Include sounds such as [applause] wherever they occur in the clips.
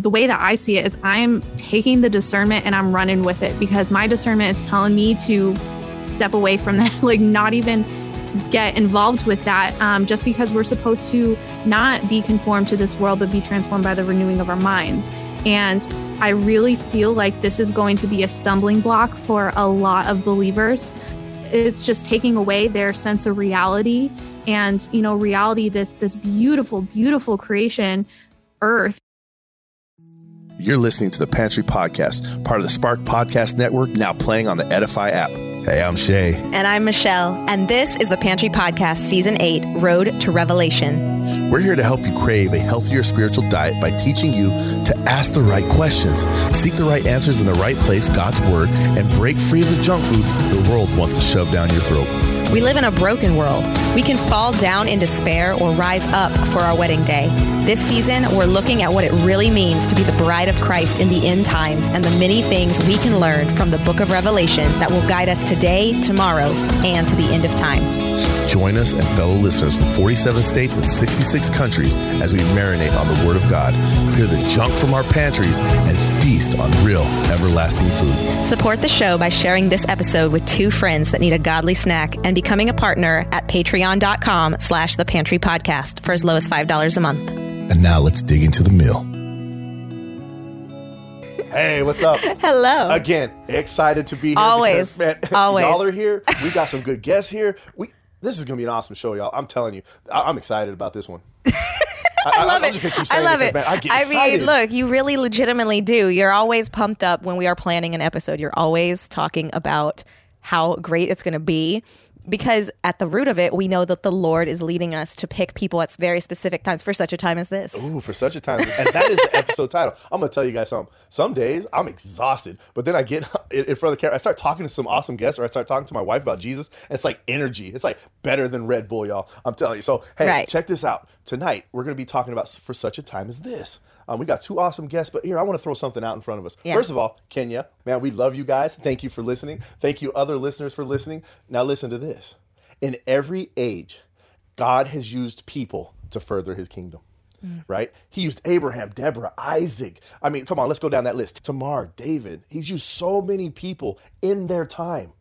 the way that I see it is I'm taking the discernment and I'm running with it because my discernment is telling me to step away from [laughs] that, like not even get involved with that um, just because we're supposed to not be conformed to this world, but be transformed by the renewing of our minds. And I really feel like this is going to be a stumbling block for a lot of believers. It's just taking away their sense of reality and, you know, reality, this this beautiful, beautiful creation, earth. You're listening to the Pantry Podcast, part of the Spark Podcast Network, now playing on the Edify app. Hey, I'm Shay. And I'm Michelle. And this is the Pantry Podcast, Season 8 Road to Revelation. We're here to help you crave a healthier spiritual diet by teaching you to ask the right questions, seek the right answers in the right place, God's Word, and break free of the junk food the world wants to shove down your throat. We live in a broken world. We can fall down in despair or rise up for our wedding day. This season, we're looking at what it really means to be the bride of Christ in the end times and the many things we can learn from the book of Revelation that will guide us today, tomorrow, and to the end of time. Join us and fellow listeners from 47 states and 66 countries as we marinate on the Word of God, clear the junk from our pantries, and feast on real, everlasting food. Support the show by sharing this episode with two friends that need a godly snack and becoming a partner at patreon.com slash the pantry podcast for as low as $5 a month. And now let's dig into the meal. Hey, what's up? [laughs] Hello. Again, excited to be here. Always. because, man, [laughs] Always. Y'all are here. We got some good guests here. We this is gonna be an awesome show, y'all. I'm telling you, I, am excited about this one. [laughs] I, I love I'm it. just gonna keep I love it. it. 'cause, Man, I get I excited. mean, look, you really legitimately do. You're always pumped up when we are planning an episode. You're always talking about how great it's going to be. Because at the root of it, we know that the Lord is leading us to pick people at very specific times for such a time as this. Ooh, for such a time, [laughs] and that is the episode title. I'm gonna tell you guys something. Some days I'm exhausted, but then I get [laughs] in front of the camera. I start talking to some awesome guests, or I start talking to my wife about Jesus. It's like energy. It's like better than Red Bull, y'all. I'm telling you. So hey, Right. check this out. Tonight we're gonna be talking about for such a time as this. Um, we got two awesome guests, but here I want to throw something out in front of us. Yeah. First of all, Kenya, man, we love you guys. Thank you for listening. Thank you, other listeners, for listening. Now listen to this. In every age, God has used people to further His kingdom right? He used Abraham, Deborah, Isaac. I mean, come on, let's go down that list. Tamar, David. He's used so many people in their time.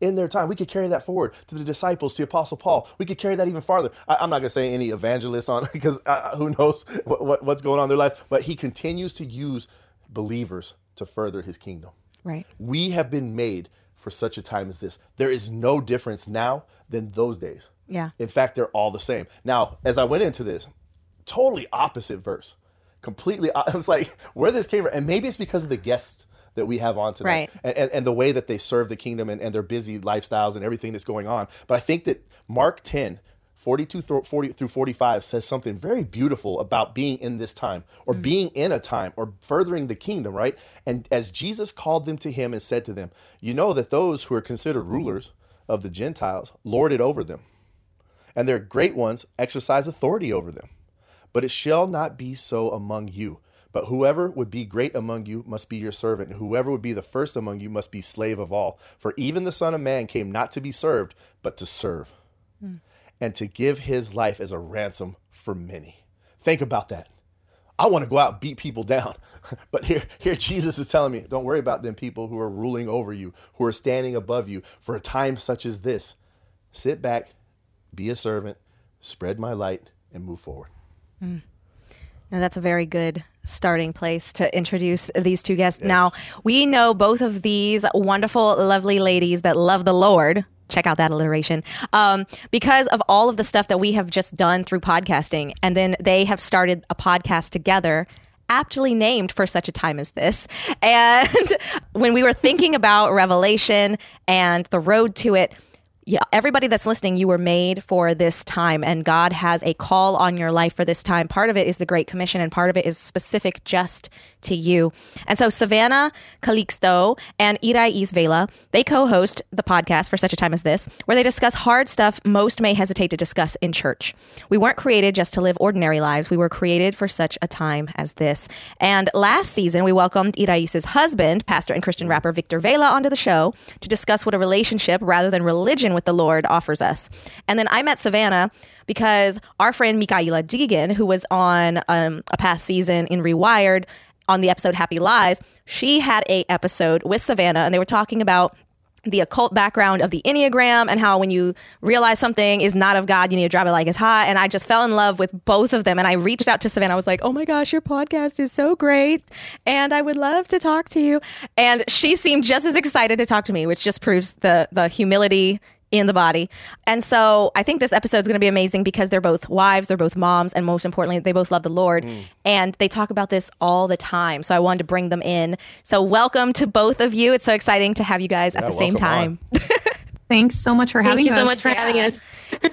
In their time, we could carry that forward to the disciples, to Apostle Paul. We could carry that even farther. I, I'm not going to say any evangelists on [laughs] because uh, who knows what, what, what's going on in their life, but he continues to use believers to further his kingdom. Right. We have been made for such a time as this. There is no difference now than those days. Yeah. In fact, they're all the same. Now, as I went into this, totally opposite verse. Completely, [laughs] I was like, where this came from. And maybe it's because of the guests that we have on tonight Right. and, and, and the way that they serve the kingdom and, and their busy lifestyles and everything that's going on. But I think that Mark 10, 42 through 40 through 45 says something very beautiful about being in this time or mm. being in a time or furthering the kingdom, right? And as Jesus called them to him and said to them, You know that those who are considered rulers of the Gentiles lord it over them, and their great ones exercise authority over them. But it shall not be so among you. But whoever would be great among you must be your servant, and whoever would be the first among you must be slave of all. For even the Son of Man came not to be served, but to serve, and to give his life as a ransom for many. Think about that. I want to go out and beat people down. [laughs] But here, here Jesus is telling me, don't worry about them people who are ruling over you, who are standing above you for a time such as this. Sit back, be a servant, spread my light, and move forward. Mm. Now, that's a very good starting place to introduce these two guests. Now, we know both of these wonderful, lovely ladies that love the Lord. Check out that alliteration. Um, because of all of the stuff that we have just done through podcasting. And then they have started a podcast together, aptly named for such a time as this. [laughs] And [laughs] when we were thinking about Revelation and the road to it, yeah, everybody that's listening, you were made for this time, and God has a call on your life for this time. Part of it is the Great Commission, and part of it is specific just to you. And so, Savannah Calixto and Irais Vela, they co host the podcast for such a time as this, where they discuss hard stuff most may hesitate to discuss in church. We weren't created just to live ordinary lives, we were created for such a time as this. And last season, we welcomed Irais' husband, pastor and Christian rapper Victor Vela, onto the show to discuss what a relationship rather than religion with the Lord offers us. And then I met Savannah because our friend Mikaela Deegan, who was on um, a past season in Rewired, on the episode Happy Lies, she had a episode with Savannah and they were talking about the occult background of the Enneagram and how when you realize something is not of God, you need to drop it like it's hot. And I just fell in love with both of them. And I reached out to Savannah. I was like, oh my gosh, your podcast is so great. And I would love to talk to you. And she seemed just as excited to talk to me, which just proves the, the humility in the body. And so I think this episode is going to be amazing because they're both wives, they're both moms, and most importantly, they both love the Lord. Mm. And they talk about this all the time. So I wanted to bring them in. So welcome to both of you. It's so exciting to have you guys yeah, at the same time. [laughs] Thanks so much for Thank having us. Thank you so much for having us.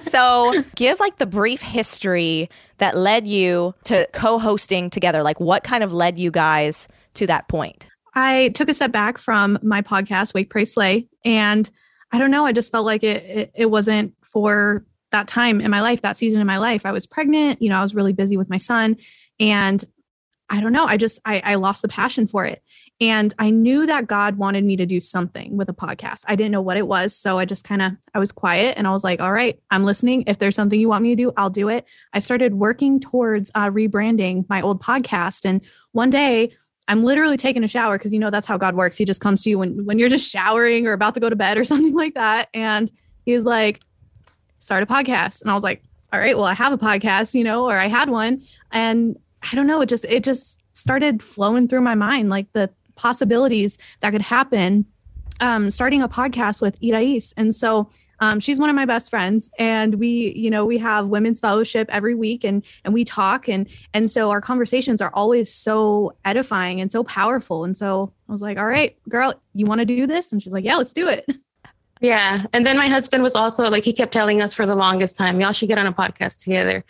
[laughs] so give like the brief history that led you to co-hosting together. Like what kind of led you guys to that point? I took a step back from my podcast, Wake Pray Slay, and I don't know. I just felt like it, it, it wasn't for that time in my life, that season in my life. I was pregnant, you know, I was really busy with my son. And I don't know. I just I, I lost the passion for it. And I knew that God wanted me to do something with a podcast. I didn't know what it was. So I just kind of I was quiet and I was like, all right, I'm listening. If there's something you want me to do, I'll do it. I started working towards uh, rebranding my old podcast. And one day I'm literally taking a shower because you know that's how God works. He just comes to you when when you're just showering or about to go to bed or [laughs] something like that. And he's like, start a podcast. And I was like, all right, well, I have a podcast, you know, or I had one. And I don't know, it just it just started flowing through my mind, like the possibilities that could happen um, starting a podcast with Irais. And so um, she's one of my best friends, and we, you know, we have women's fellowship every week, and and we talk, and and so our conversations are always so edifying and so powerful. And so I was like, all right, girl, you want to do this? And she's like, yeah, let's do it. Yeah, and then my husband was also like, he kept telling us for the longest time, y'all should get on a podcast together.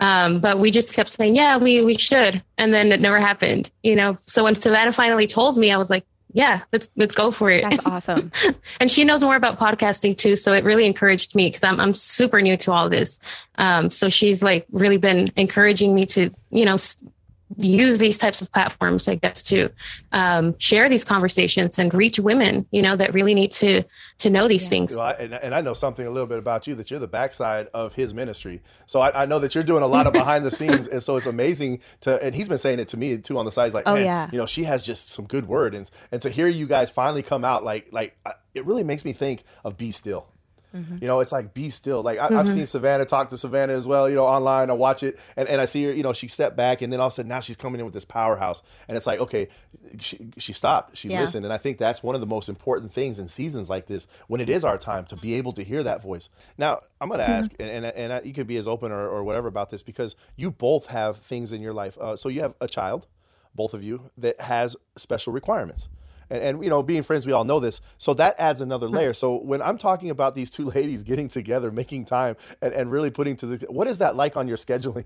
Um, but we just kept saying, yeah, we we should, and then it never happened, you know. So when Savannah finally told me, I was like, yeah, let's let's go for it. That's awesome. [laughs] and she knows more about podcasting too, so it really encouraged me because I'm I'm super new to all this. Um, so she's like really been encouraging me to you know use these types of platforms, I guess, to um, share these conversations and reach women, you know, that really need to to know these yeah. things. Well, I, and, and, I know something a little bit about you that you're the backside of his ministry. So I, I know that you're doing a lot of [laughs] behind the scenes, and so it's amazing to. And he's been saying it to me too on the side. He's like, oh yeah, you know, she has just some good word, and and to hear you guys finally come out, like like it really makes me think of Be Still. Mm-hmm. You know, it's like be still. Like I, have mm-hmm. seen Savannah talk to Savannah as well. You know, online. I watch it, and, and I see her. You know, she stepped back, and then all of a sudden now she's coming in with this powerhouse, and it's like okay, she she stopped, she yeah. listened, and I think that's one of the most important things in seasons like this when it is our time to be able to hear that voice. Now I'm going to mm-hmm. ask, and and, and I, you could be as open or, or whatever about this because you both have things in your life. Uh, so you have a child, both of you, that has special requirements and, and you know being friends we all know this. So that adds another layer. So when i'm talking about these two [laughs] ladies getting together making time and, and really putting to the what is that like on your scheduling?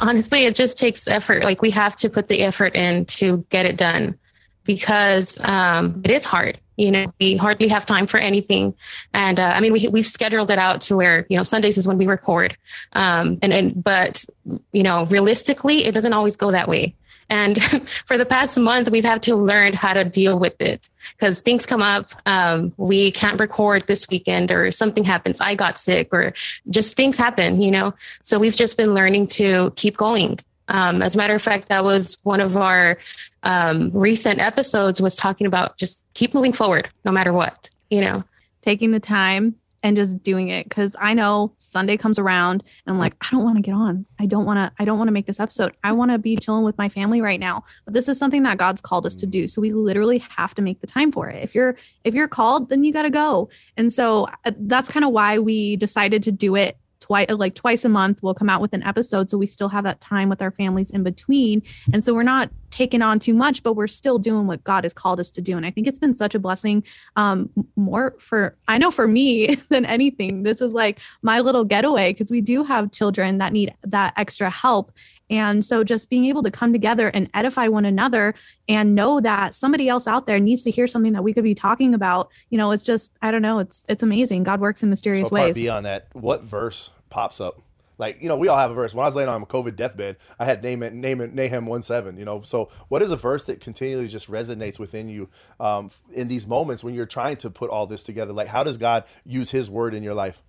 Honestly it just takes effort. Like we have to put the effort in to get it done because um, it is hard. You know we hardly have time for anything. And uh, i mean we, we've scheduled it out to where you know sundays is when we record. Um, and, and but you know realistically it doesn't always go that way and [laughs] for the past month, we've had to learn how to deal with it because things come up. Um, we can't record this weekend, or something happens. I got sick, or just things happen, you know? So we've just been learning to keep going. Um, as a matter of fact, that was one of our um, recent episodes was talking about just keep moving forward no matter what, you know? Taking the time and just doing it because I know Sunday comes around and I'm like, I don't want to get on. I don't want to, I don't want to make this episode. I want to be chilling with my family right now. But this is something that God's called us to do. So we literally have to make the time for it. If you're, if you're called, then you got to go. And so uh, that's kind of why we decided to do it twice like twice a month we'll come out with an episode so we still have that time with our families in between and so we're not taking on too much but we're still doing what god has called us to do and i think it's been such a blessing um more for i know for me [laughs] than anything this is like my little getaway because we do have children that need that extra help and so just being able to come together and edify one another and know that somebody else out there needs to hear something that we could be talking about, you know, it's just, I don't know, it's, it's amazing. God works in mysterious so ways. Beyond that, what verse pops up? Like, you know, we all have a verse. When I was laying on a COVID deathbed, I had name it, name it, Nahum one seven. You know, so what is a verse that continually just resonates within you um, in these moments when you're trying to put all this together? Like, how does God use His word in your life?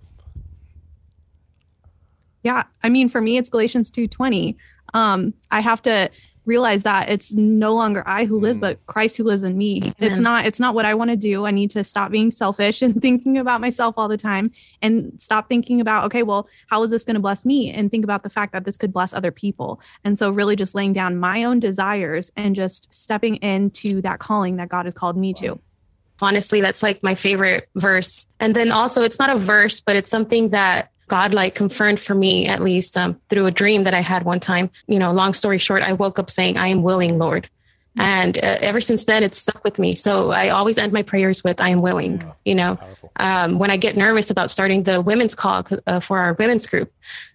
Yeah, I mean, for me, it's Galatians two twenty. Um, I have to realize that it's no longer I who live, mm. but Christ who lives in me. Amen. It's not, it's not what I want to do. I need to stop being selfish and [laughs] thinking about myself all the time and stop thinking about, okay, well, how is this going to bless me? And think about the fact that this could bless other people. And so really just laying down my own desires and just stepping into that calling that God has called me to. Honestly, that's like my favorite verse. And then also, it's not a verse, but it's something that God like confirmed for me, at least um, through a dream that I had one time. You know, long story short, I woke up saying, I am willing, Lord. Mm. And uh, ever since then, it's stuck with me. So I always end my prayers with, I am willing. You know, um, when I get nervous about starting the women's call uh, for our women's group,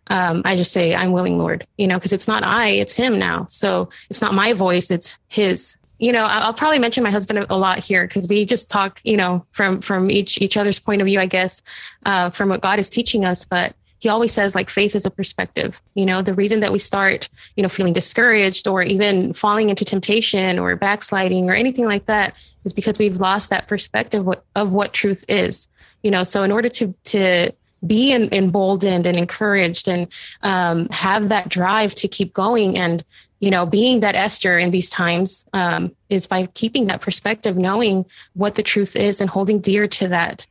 um, I just say, I'm willing, Lord, you know, because it's not I, it's Him now. So it's not my voice, it's His you know i'll probably mention my husband a lot here because we just talk you know from from each each other's point of view i guess uh, from what god is teaching us. But he always says like faith is a perspective. You know the reason that we start you know feeling discouraged or even falling into temptation or backsliding or anything like that is because we've lost that perspective of what truth is. You know so in order to to be emboldened and encouraged and um, have that drive to keep going and you know, being that Esther in these times um, is by keeping that perspective, knowing what the truth is and holding dear to that.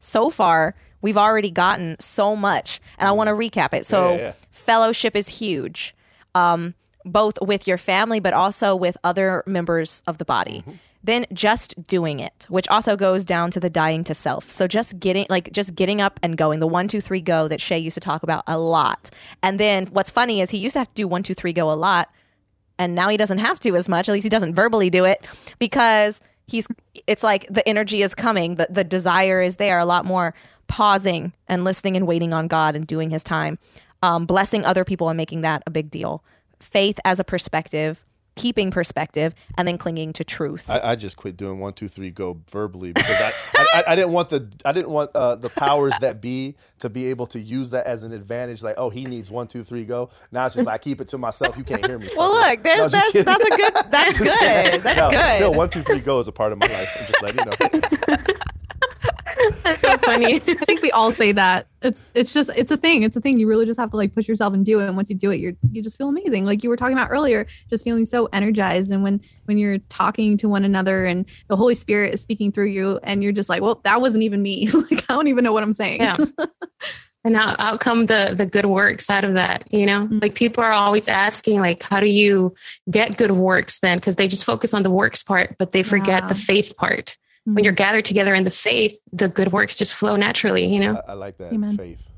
So far, we've already gotten so much, and I want to recap it. So, yeah, yeah. fellowship is huge, um, both with your family, but also with other members of the body. Mm-hmm then just doing it which also goes down to the dying to self. So just getting like just getting up and going the one two three go that shay used to talk about a lot. And then what's funny is he used to have to do one two three go a lot and now he doesn't have to as much at least he doesn't verbally do it because he's it's like the energy is coming the, the desire is there a lot more pausing and listening and waiting on god and doing his time um, blessing other people and making that a big deal. Faith as a perspective keeping perspective and then clinging to truth. I, I just quit doing one, two, three, go verbally because I, I, I, didn't want the I didn't want uh, the powers that be to be able to use that as an advantage. Like, oh, he needs one, two, three, go. Now it's just like I keep it to myself. You can't hear me. well, look, no, that's, that's a good. That's [laughs] good. That's no, good. Still, one, two, three, go is a part of my life. I'm just letting you know. [laughs] That's so funny. [laughs] I think we all say that. It's it's just it's a thing. It's a thing. You really just have to like push yourself and do it. And once you do it, you're you just feel amazing. Like you were talking about earlier, just feeling so energized. And when when you're talking to one another and the Holy Spirit is speaking through you, and you're just like, well, that wasn't even me. [laughs] like I don't even know what I'm saying. Yeah. [laughs] and out, out come the the good works out of that you know mm-hmm. like people are always asking like how do you get good works then because they just focus on the works part but they forget yeah. the faith part when you're mm-hmm. gathered together in the faith, the good works just flow naturally, you know? I, I like that Amen. faith.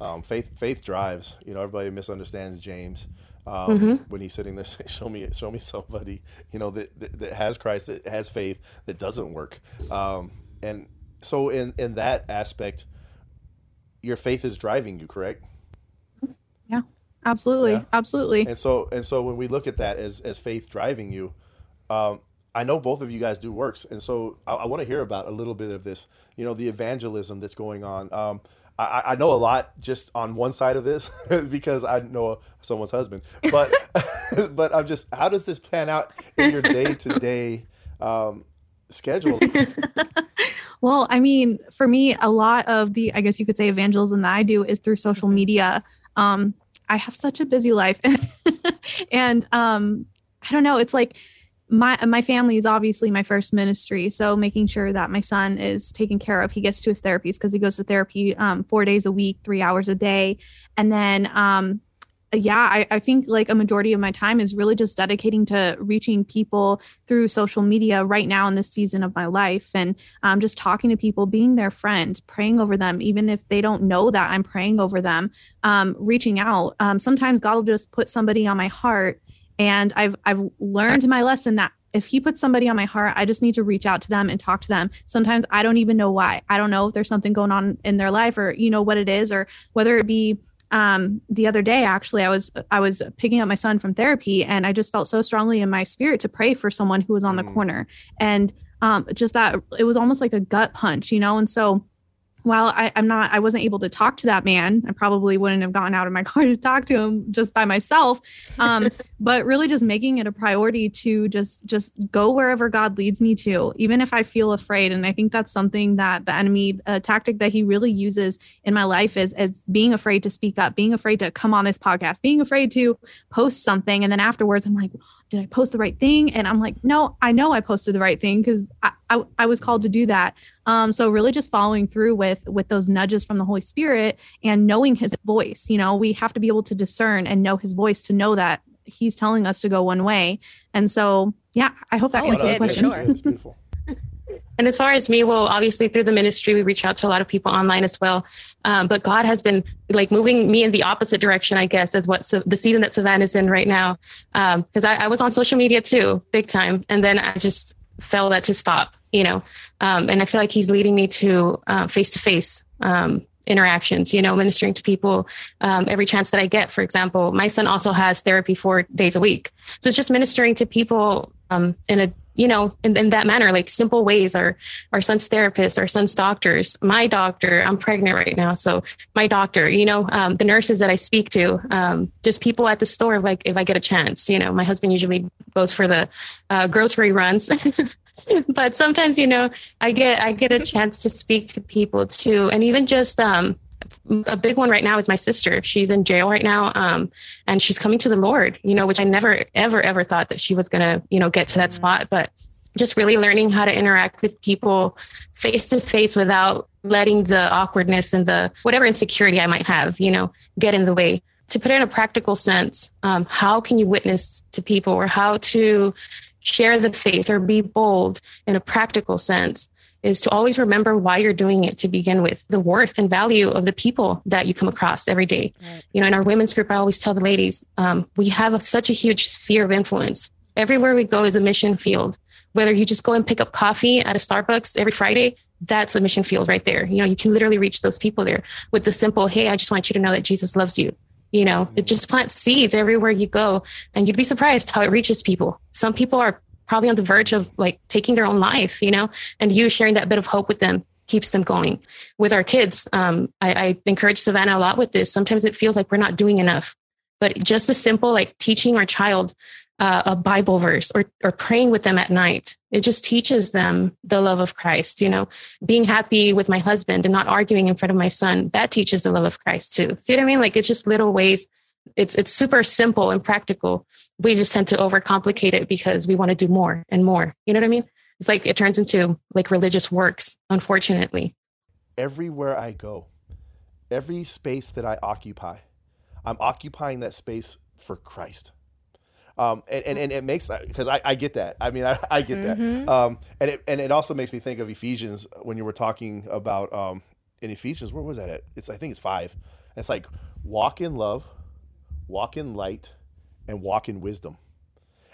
Um, faith, faith drives, you know, everybody misunderstands James. Um, mm-hmm. when he's sitting there [laughs] saying, show me, show me somebody, you know, that, that, that has Christ, that has faith, that doesn't work. Um, and so in, in that aspect, your faith is driving you, correct? Yeah, absolutely. Yeah. Absolutely. And so, and so when we look at that as, as faith driving you, um, I know both of you guys do works, and so I, I want to hear about a little bit of this. You know, the evangelism that's going on. Um, I, I, know a lot just on one side of this [laughs] because I know someone's husband, but [laughs] but I'm just how does this plan out in your day to day schedule? [laughs] well, I mean, for me, a lot of the I guess you could say evangelism that I do is through social media. Um, I have such a busy life, and um, I don't know. It's like my my family is obviously my first ministry so making sure that my son is taken care of he gets to his therapies because he goes to therapy um, four days a week three hours a day. And then um, yeah I, I think like a majority of my time is really just dedicating to reaching people through social media right now in this season of my life. And um, just talking to people being their friend praying over them even if they don't know that i'm praying over them um, reaching out. Um, sometimes god will just put somebody on my heart and I've I've learned my lesson that if he puts somebody on my heart, I just need to reach out to them and talk to them. Sometimes I don't even know why. I don't know if there's something going on in their life or you know what it is or whether it be um, the other day actually I was I was picking up my son from therapy and I just felt so strongly in my spirit to pray for someone who was on the mm. corner and um, just that it was almost like a gut punch, you know. And so while I, am not, I wasn't able to talk to that man. I probably wouldn't have gotten out of my [laughs] car to talk to him just by myself. Um, [laughs] but really, just making it a priority to just just go wherever God leads me to, even if I feel afraid. And I think that's something that the enemy, a tactic that he really uses in my life is is being afraid to speak up, being afraid to come on this podcast, being afraid to post something, and then afterwards, I'm like, did I post the right thing? And I'm like, no, I know I posted the right thing because I, I, I, was called to do that. Um, so really just following through with with those nudges from the Holy Spirit and knowing his voice. You know, we have to be able to discern and know his voice to know that he's telling us to go one way. And so yeah, I hope that oh, answers the question. Sure. It's beautiful. [laughs] And as far as me, well, obviously through the ministry, we reach out to a lot of people online as well. Um, but God has been like moving me in the opposite direction, I guess, as what so the season that Savannah's in right now. Because um, I, I, was on social media too, big time, and then I just felt that to stop, you know. Um, and I feel like He's leading me to face to face interactions, you know, ministering to people um, every chance that I get. For example, my son also has therapy four days a week. So it's just ministering to people um, in a you know, in, in that manner, like simple ways. Our our son's therapist, our son's doctors, my doctor. I'm pregnant right now, so my doctor. You know, um, the nurses that I speak to, um, just people at the store. Like if I get a chance, you know, my husband usually goes for the uh, grocery runs, [laughs] but sometimes, you know, I get I get a chance to speak to people too, and even just um, a big one right now is my sister. She's in jail right now, um, and she's coming to the Lord. You know, which I never, ever, ever thought that she was gonna, you know, get to that mm-hmm. spot. But just really learning how to interact with people face to face without letting the awkwardness and the whatever insecurity I might have, you know, get in the way. To put it in a practical sense, um, how can you witness to people, or how to share the faith, or be bold in a practical sense? Is to always remember why you're doing it to begin with, the worth and value of the people that you come across every day. Right. You know, in our women's group, I always tell the ladies, um, we have a, such a huge sphere of influence. Everywhere we go is a mission field. Whether you just go and pick up coffee at a Starbucks every Friday, that's a mission field right there. You know, you can literally reach those people there with the simple, hey, I just want you to know that Jesus loves you. You know, it just plants seeds everywhere you go. And you'd be surprised how it reaches people. Some people are probably on the verge of like taking their own life, you know, and you sharing that bit of hope with them keeps them going. With our kids, um, I, I encourage Savannah a lot with this. Sometimes it feels like we're not doing enough, but just a simple like teaching our child uh, a Bible verse or or praying with them at night. It just teaches them the love of Christ. You know, being happy with my husband and not arguing in front of my son that teaches the love of Christ too. See what I mean? Like it's just little ways it's it's super simple and practical. We just tend to overcomplicate it because we want to do more and more. You know what I mean? It's like it turns into like religious works, unfortunately. Everywhere I go, every space that I occupy, I'm occupying that space for Christ. Um, and, and, and, it makes because I, I get that. I mean, [laughs] I, I get mm-hmm. that. Um, and it and it also makes me think of Ephesians when you were talking about um, in Ephesians. Where was that at? It's I think it's five. It's like walk in love, walk in light, and walk in wisdom.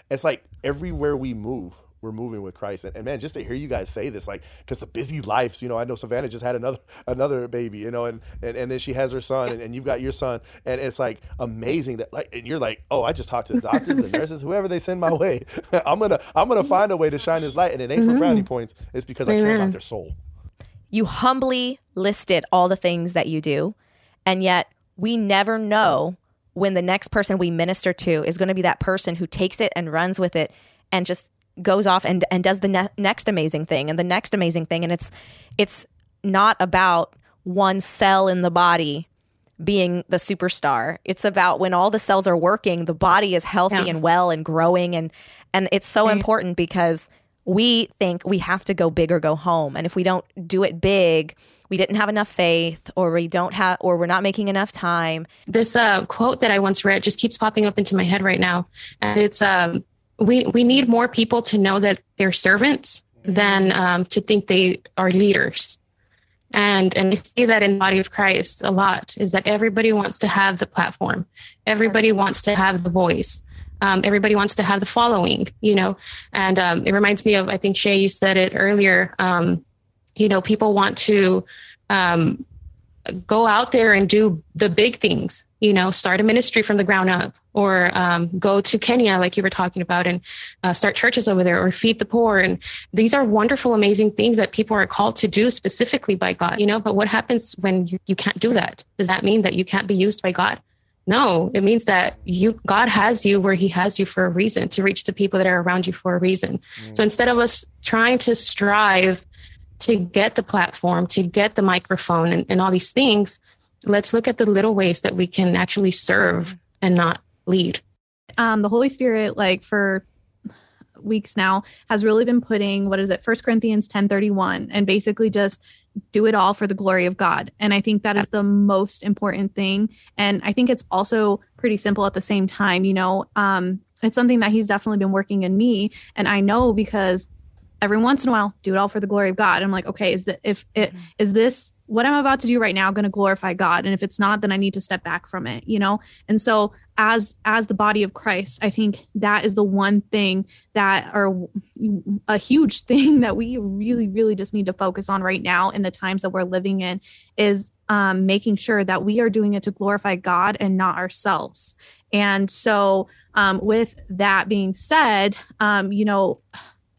It's like everywhere we move, we're moving with Christ. And, and, man, just to hear you guys say this, like, because the busy lives, you know, I know Savannah just had another [laughs] another baby, you know, and and, and then she has her son, and, and you've got your son, and it's like amazing that like, and you're like, oh, I just talked to the doctors, the nurses, whoever they send my [laughs] way, [laughs] I'm gonna I'm gonna find a way to shine His light, and it ain't for brownie mm-hmm. points. It's because I care about their soul. You humbly listed all the things that you do, and yet we never know when the next person we minister to is going to be that person who takes it and runs with it and just goes off and and does the ne- next amazing thing and the next amazing thing and it's it's not about one cell in the body being the superstar it's about when all the cells are working the body is healthy yeah. and well and growing and and it's so right. important because we think we have to go big or go home. And if we don't do it big we didn't have enough faith or we don't have or we're not making enough time. This uh, quote that i once read just keeps popping up into my head right now. And it's um, we we need more people to know that they're servants than um, to think they are leaders. And and i see that in the body of christ a lot is that everybody wants to have the platform. Everybody wants to have the voice um, everybody wants to have the following, you know, and um, it reminds me of I think Shay, you said it earlier. Um, you know, people want to um, go out there and do the big things, you know, start a ministry from the ground up or um, go to Kenya, like you were talking about, and uh, start churches over there or feed the poor. And these are wonderful, amazing things that people are called to do specifically by God, you know. But what happens when you, you can't do that? Does that mean that you can't be used by God? No, it means that you God has you where he has you for a reason to reach the people that are around you for a reason. Mm. So instead of us trying to strive to get the platform, to get the microphone and, and all these things, let's look at the little ways that we can actually serve and not lead. Um, the Holy Spirit, like for weeks now, has really been putting what is it, First Corinthians 10 31, and basically just do it all for the glory of God. And I think that is the most important thing. And I think it's also pretty simple at the same time. You know, um, it's something that he's definitely been working in me. And I know because every once in a while do it all for the glory of god. I'm like okay is that if it mm-hmm. this what i'm about to do right now going to glorify god? And if it's not then i need to step back from it you know? And so as as the body of christ i think that is the one thing that are a huge [laughs] thing that we really really just need to focus on right now in the times that we're living in is um, making sure that we are doing it to glorify god and not ourselves. And so um, with that being said um, you know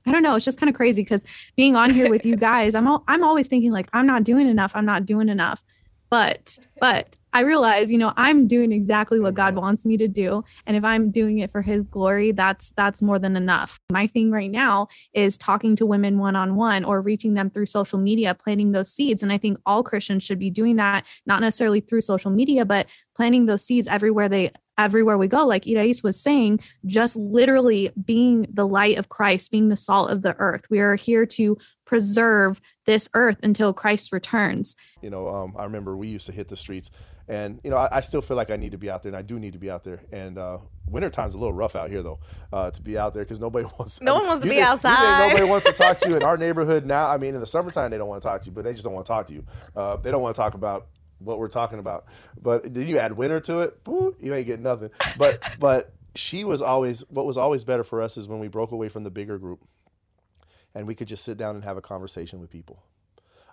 I don't know. It's just kind of crazy because being on here with you [laughs] guys, I'm all, I'm always thinking like I'm not doing enough. I'm not doing enough. But but I realize, you know, I'm doing exactly what God mm-hmm. wants me to do, and if I'm doing it for His glory, that's that's more than enough. My thing right now is talking to women one on one or reaching them through social media, planting those seeds, and I think all Christians should be doing that, not necessarily through social media, but planting those seeds everywhere they everywhere we go, like Irais was saying, just literally being the light of Christ, being the salt of the earth. We are here to preserve this earth until Christ returns. You know, um, I remember we used to hit the streets, and you know, I, I, still feel like I need to be out there, and I do need to be out there. And uh, wintertime's a little rough out here, though, uh, to be out there because nobody [laughs] wants. No I mean, one wants to be think, outside. nobody wants to talk to you in [laughs] our neighborhood now. I mean, in the summertime, they don't want to talk to you, but they just don't want to talk to you. Uh, they don't want to talk about what we're talking about. But then you add winter to it, you ain't getting nothing. But [laughs] but she was always what was always better for us is when we broke away from the bigger group, and we could just sit down and have a conversation with people.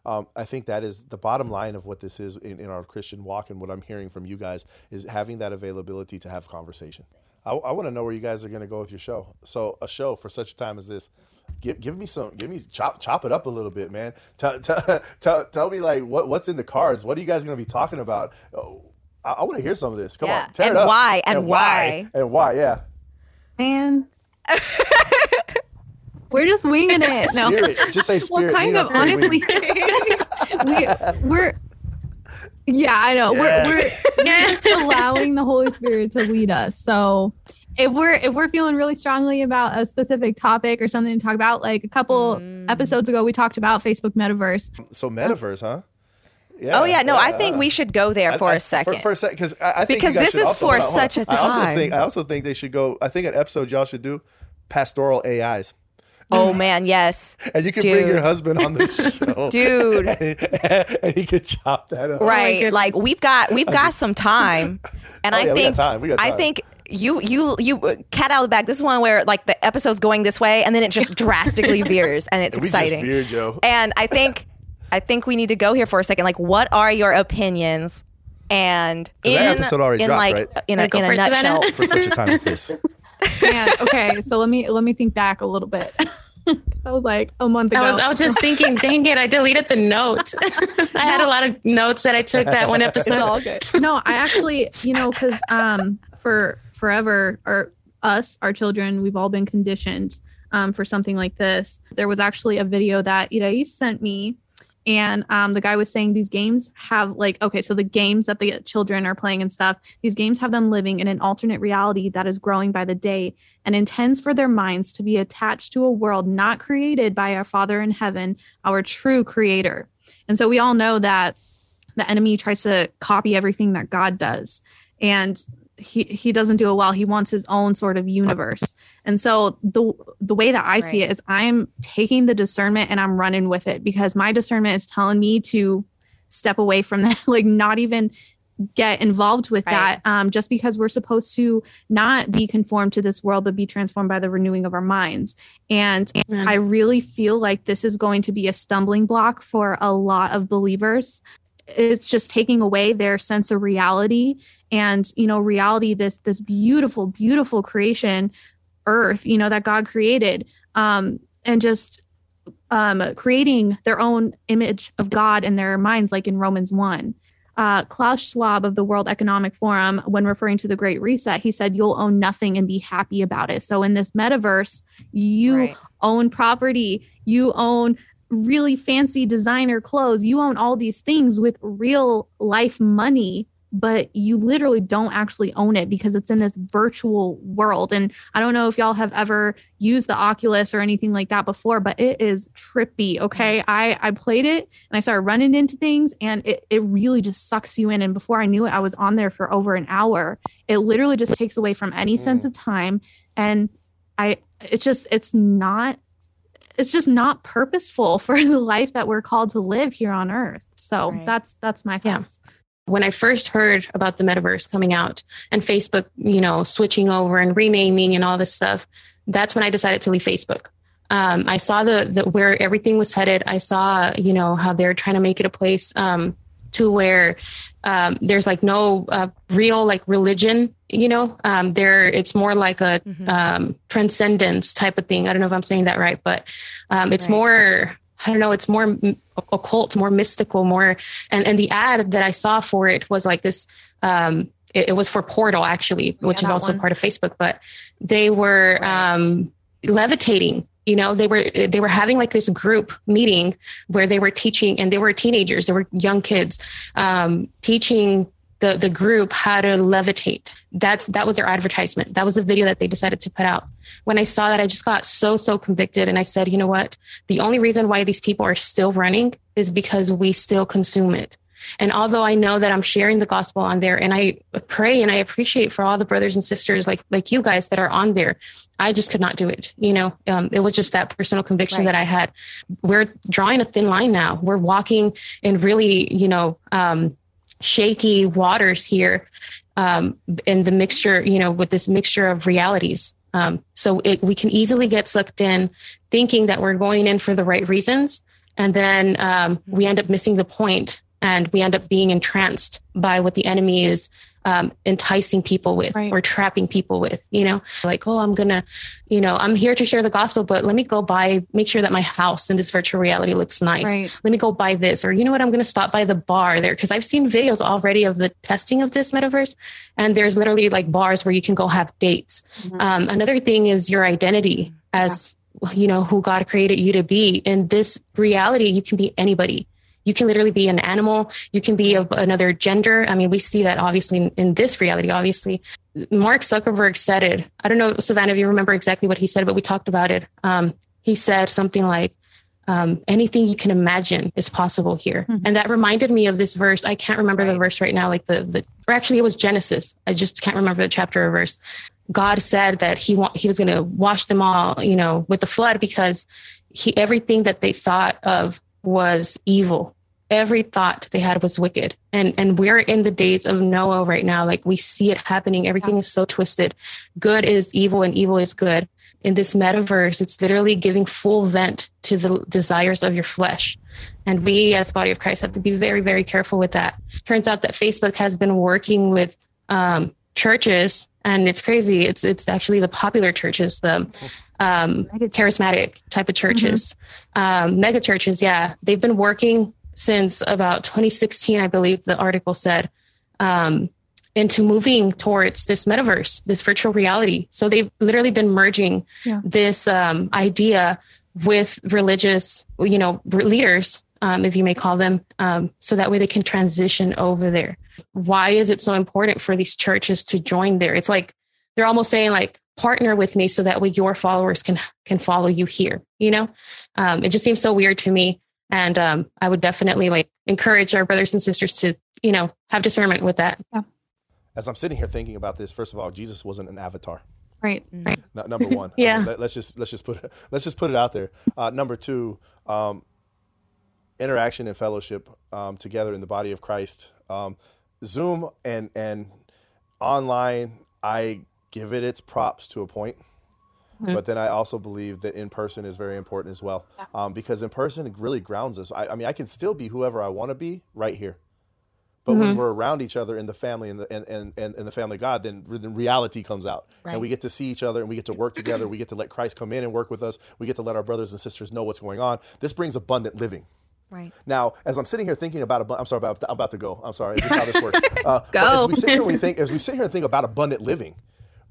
Um, I think that is the bottom line of what this is in, in our Christian walk, and what I'm hearing from you guys is having that availability to have conversation. I, I want to know where you guys are going to go with your show. So a show for such a time as this give give me some give me chop chop it up a little bit, man. Tell tell [laughs] tell, tell me like what what's in the cards. What are you guys going to be talking about? Oh, I, I want to hear some of this. Come yeah. on, tear and it up. Why and, and why and why? Yeah. Man. [laughs] We're just winging it. No, spirit. just say spirit. Well, kind of honestly, [laughs] we, we're yeah, I know. Yes. We're we're just allowing the Holy Spirit to lead us. So if we're if we're feeling really strongly about a specific topic or something to talk about, like a couple mm. episodes ago, we talked about Facebook Metaverse. So Metaverse, huh? Yeah, oh yeah, no, yeah. I think we should go there for I, I, a second. For, for a second, because I, I, think because this is also, for such a time. I also think I also think they should go. I think an episode y'all should do pastoral AIs. Oh man, yes. [laughs] and you can Dude. bring your husband on the [laughs] show, Dude, [laughs] and, and he could chop that up. Right, oh like we've got we've got some time, and oh, I yeah, think time. time. I think you you you cat out of the bag. This is one where like the episode's going this way and then it just [laughs] drastically veers and it's we exciting. Veered, Joe. And I think [laughs] I think we need to go here for a second. Like, what are your opinions? And in, episode already in dropped, like right? in a, in a nutshell, for such a time as this. [laughs] Man, okay, so let me let me think back a little bit. I was like a month ago. I was, I was, just thinking, dang it, I deleted the note. I had a lot of notes that I took that one episode. It's all good. No, I actually, you know, because um, for forever, or us, our children, we've all been conditioned um, for something like this. There was actually a video that Irais sent me and um, the guy was saying these games have like okay so the games that the children are playing and stuff these games have them living in an alternate reality that is growing by the day and intends for their minds to be attached to a world not created by our father in heaven our true creator and so we all know that the enemy tries to copy everything that god does and he he doesn't do it well he wants his own sort of universe and so the the way that i right. see it is i'm taking the discernment and i'm running with it because my discernment is telling me to step away from that [laughs] like not even get involved with right. that um, just because we're supposed to not be conformed to this world but be transformed by the renewing of our minds and Amen. i really feel like this is going to be a stumbling block for a lot of believers it's just taking away their sense of reality and you know reality this this beautiful beautiful creation earth you know that god created um and just um creating their own image of god in their minds like in romans 1 uh, Klaus Schwab of the World Economic Forum, when referring to the Great Reset, he said, You'll own nothing and be happy about it. So in this metaverse, you right. own property, you own really fancy designer clothes. You own all these things with real life money, but you literally don't actually own it because it's in this virtual world. And I don't know if y'all have ever used the Oculus or anything like that before, but it is trippy. Okay. Mm-hmm. I, I played it and I started running into things and it, it really just sucks you in. And before I knew it, I was on there for over an hour. It literally just takes away from any sense mm. of time. And I, it's just, it's not it's just not purposeful [laughs] for the life that we're called to live here on earth. So right. that's that's my thoughts. Yeah. When I first heard about the metaverse coming out and Facebook, you know, switching over and renaming and all this stuff, that's when I decided to leave Facebook. Um, I saw the, the where everything was headed. I saw, you know, how they're trying to make it a place um, to where um, there's like no uh, real like religion you know um, there it's more like a mm-hmm. um, transcendence type of thing i don't know if i'm saying that right but um, it's right. more i don't know it's more occult more mystical more and and the ad that i saw for it was like this um, it, it, was for portal actually which yeah, is also one. part of facebook but they were right. Um, levitating you know they were they were having like this group meeting where they were teaching and they were teenagers they were young kids um, teaching the the group how to levitate that's that was their advertisement that was the video that they decided to put out when i saw that i just got so so convicted and i said you know what the only reason why these people are still running is because we still consume it and although I know that I'm sharing the gospel on there and I pray and I appreciate for all the brothers and sisters like, like you guys that are on there, I just could not do it. You know, um, it was just that personal conviction right. that I had. We're drawing a thin line now. We're walking in really, you know, um, shaky waters here um, in the mixture, you know, with this mixture of realities. Um, so it, we can easily get sucked in thinking that we're going in for the right reasons. And then um, we end up missing the point and we end up being entranced by what the enemy is um, enticing people with right. or trapping people with you know like oh i'm gonna you know i'm here to share the gospel but let me go buy make sure that my house in this virtual reality looks nice right. let me go buy this or you know what i'm gonna stop by the bar there because i've seen videos already of the testing of this metaverse and there's literally like bars where you can go have dates mm-hmm. um, another thing is your identity as yeah. you know who god created you to be in this reality you can be anybody you can literally be an animal. You can be of another gender. I mean, we see that obviously in, in this reality, obviously. Mark Zuckerberg said it. I don't know, Savannah, if you remember exactly what he said, but we talked about it. Um, he said something like, um, anything you can imagine is possible here. Mm-hmm. And that reminded me of this verse. I can't remember right. the verse right now, like the, the, or actually it was Genesis. I just can't remember the chapter or verse. God said that he wa- he was going to wash them all, you know, with the flood because he, everything that they thought of was evil. Every thought they had was wicked. And and we're in the days of noah right now. Like we see it happening. Everything is so twisted. Good is evil and evil is good. In this metaverse it's literally giving full vent to the desires of your flesh. And we as body of christ have to be very very careful with that. Turns out that facebook has been working with um, churches and it's crazy it's it's actually the popular churches the um, charismatic type of churches mm-hmm. um, mega churches yeah they've been working since about 2016, I believe the article said, um, into moving towards this metaverse, this virtual reality. So they've literally been merging yeah. this um, idea with religious, you know, leaders, um, if you may call them, um, so that way they can transition over there. Why is it so important for these churches to join there? It's like they're almost saying like partner with me so that way your followers can can follow you here. You know, um, it just seems so weird to me. And um, i would definitely like encourage our brothers and sisters to you know have discernment with that. Yeah. as i'm sitting here thinking about this first of all jesus wasn't an avatar. Right. Right. No, number [laughs] one. Yeah. I mean, let, us just let's just put it let's just put it out there. Uh, number two um, interaction and fellowship um, together in the body of christ. Um, zoom and and online i give it its props to a point Mm-hmm. But then I also believe that in person is very important as well, um, because in person it really grounds us. I, I, mean, I can still be whoever I want to be right here. But when we're around each other in the family and the and, and, and, and the family of God, then, then reality comes out. Right. And we get to see each other and we get to work together. We get to let Christ come in and work with us. We get to let our brothers and sisters know what's going on. This brings abundant living. Right. Now, as I'm sitting here thinking about, I'm sorry, about, I'm about to go. I'm sorry. This Is how this works? [laughs] Uh, Go. As we sit here, and we think, as we sit here and think about abundant living,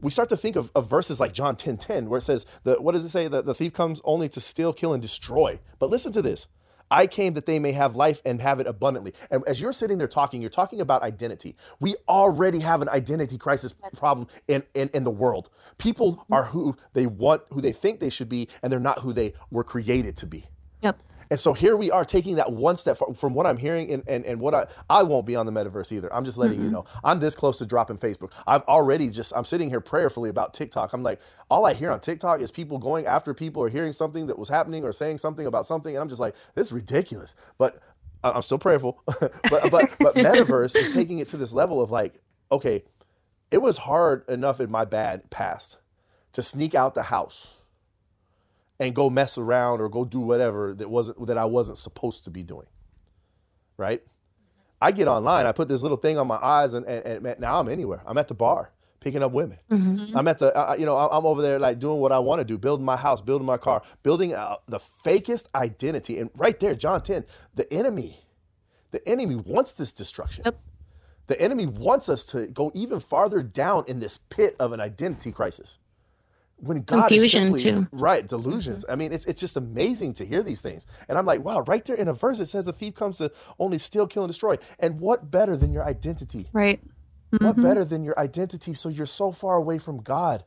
we start to think of, of verses like John 10, 10, where it says, the, what does it say? The, the thief comes only to steal, kill, and destroy. But listen to this. I came that they may have life and have it abundantly. And as you're sitting there talking, you're talking about identity. We already have an identity crisis problem in, in, in the world. People are who they want, who they think they should be, and they're not who they were created to be. Yep. And so here we are taking that one step from, from what I'm hearing and, and, and what I, I won't be on the metaverse either. I'm just letting you know. I'm this close to dropping Facebook. I've already just, I'm sitting here prayerfully about TikTok. I'm like, all I hear on TikTok is people going after people or hearing something that was happening or saying something about something. And I'm just like, this is ridiculous. But I'm still prayerful. [laughs] but, but, but metaverse is taking it to this level of like, okay, it was hard enough in my bad past to sneak out the house and go mess around or go do whatever that wasn't that I wasn't supposed to be doing. Right? I get online, I put this little thing on my eyes, and, and, and now I'm anywhere. I'm at the bar picking up women. I'm at the, uh, you know, I'm over there like doing what I want to do, building my house, building my car, building uh, the fakest identity. And right there, John 10, the enemy, the enemy wants this destruction. Yep. The enemy wants us to go even farther down in this pit of an identity crisis. When God Confusion, is simply, too. right, delusions. Mm-hmm. I mean, it's it's just amazing to hear these things. And I'm like, wow, right there in a verse it says the thief comes to only steal, kill, and destroy. And what better than your identity? Right. What mm-hmm. better than your identity? So you're so far away from God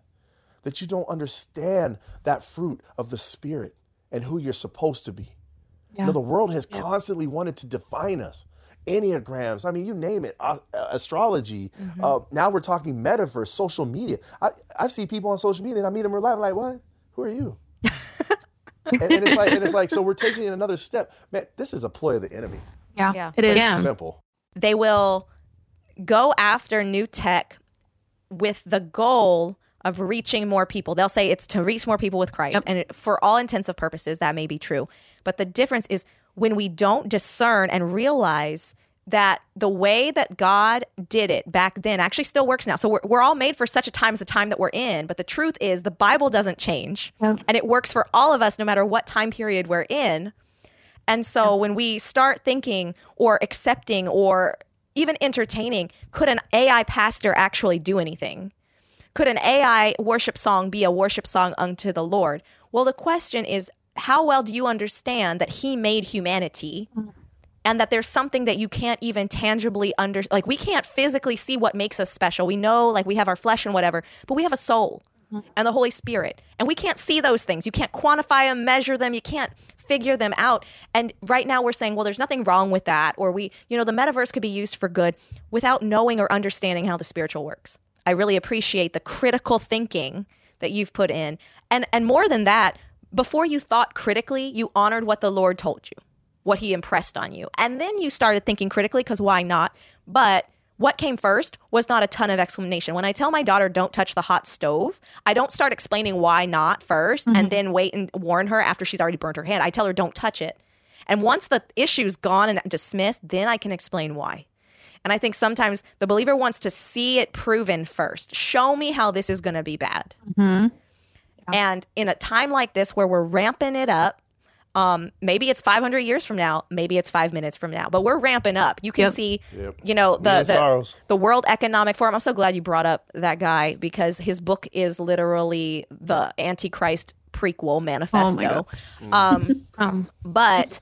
that you don't understand that fruit of the Spirit and who you're supposed to be. You know, the world has constantly wanted to define us. Enneagrams, I mean, you name it, uh, uh, astrology. Uh, now we're talking metaverse, social media. I, I see people on social media and I meet them in real life, like, what? Who are you? [laughs] and, and it's like, and it's like, so we're taking it another step. Man, this is a ploy of the enemy. Yeah. Yeah. It is. Yeah. Simple. they will go after new tech with the goal of reaching more people. They'll say it's to reach more people with Christ. Yep. And it, for all intents intensive purposes, that may be true. But the difference is when we don't discern and realize that the way that God did it back then actually still works now. So we're, we're all made for such a time as the time that we're in. But the truth is, the Bible doesn't change. Yep. And it works for all of us no matter what time period we're in. And so when we start thinking or accepting or even entertaining, could an AI pastor actually do anything? Could an AI worship song be a worship song unto the Lord? Well, the question is how well do you understand that He made humanity mm. and that there's something that you can't even tangibly under like we can't physically see what makes us special. We know like we have our flesh and whatever, but we have a soul mm-hmm. and the Holy Spirit. And we can't see those things. You can't quantify them, measure them, you can't figure them out. And right now we're saying, well, there's nothing wrong with that. Or we, you know, the metaverse could be used for good without knowing or understanding how the spiritual works. I really appreciate the critical thinking that you've put in. And and more than that, before you thought critically, you honored what the Lord told you, what he impressed on you. And then you started thinking critically because why not? But what came first was not a ton of explanation. When I tell my daughter don't touch the hot stove, I don't start explaining why not 1st and mm-hmm. then wait and warn her after she's already burnt her hand. I tell her don't touch it. And once the issue's gone and dismissed, then I can explain why. And I think sometimes the believer wants to see it proven first. Show me how this is going to be bad. Mm-hmm. And in a time like this where we're ramping it up, um, maybe it's 500 years from now, maybe it's five minutes from now, but we're ramping up. You can Yep. see, Yep. you know, the, the, the World Economic Forum. I'm so glad you brought up that guy because his book is literally the Antichrist prequel manifesto. [laughs] um, Um, but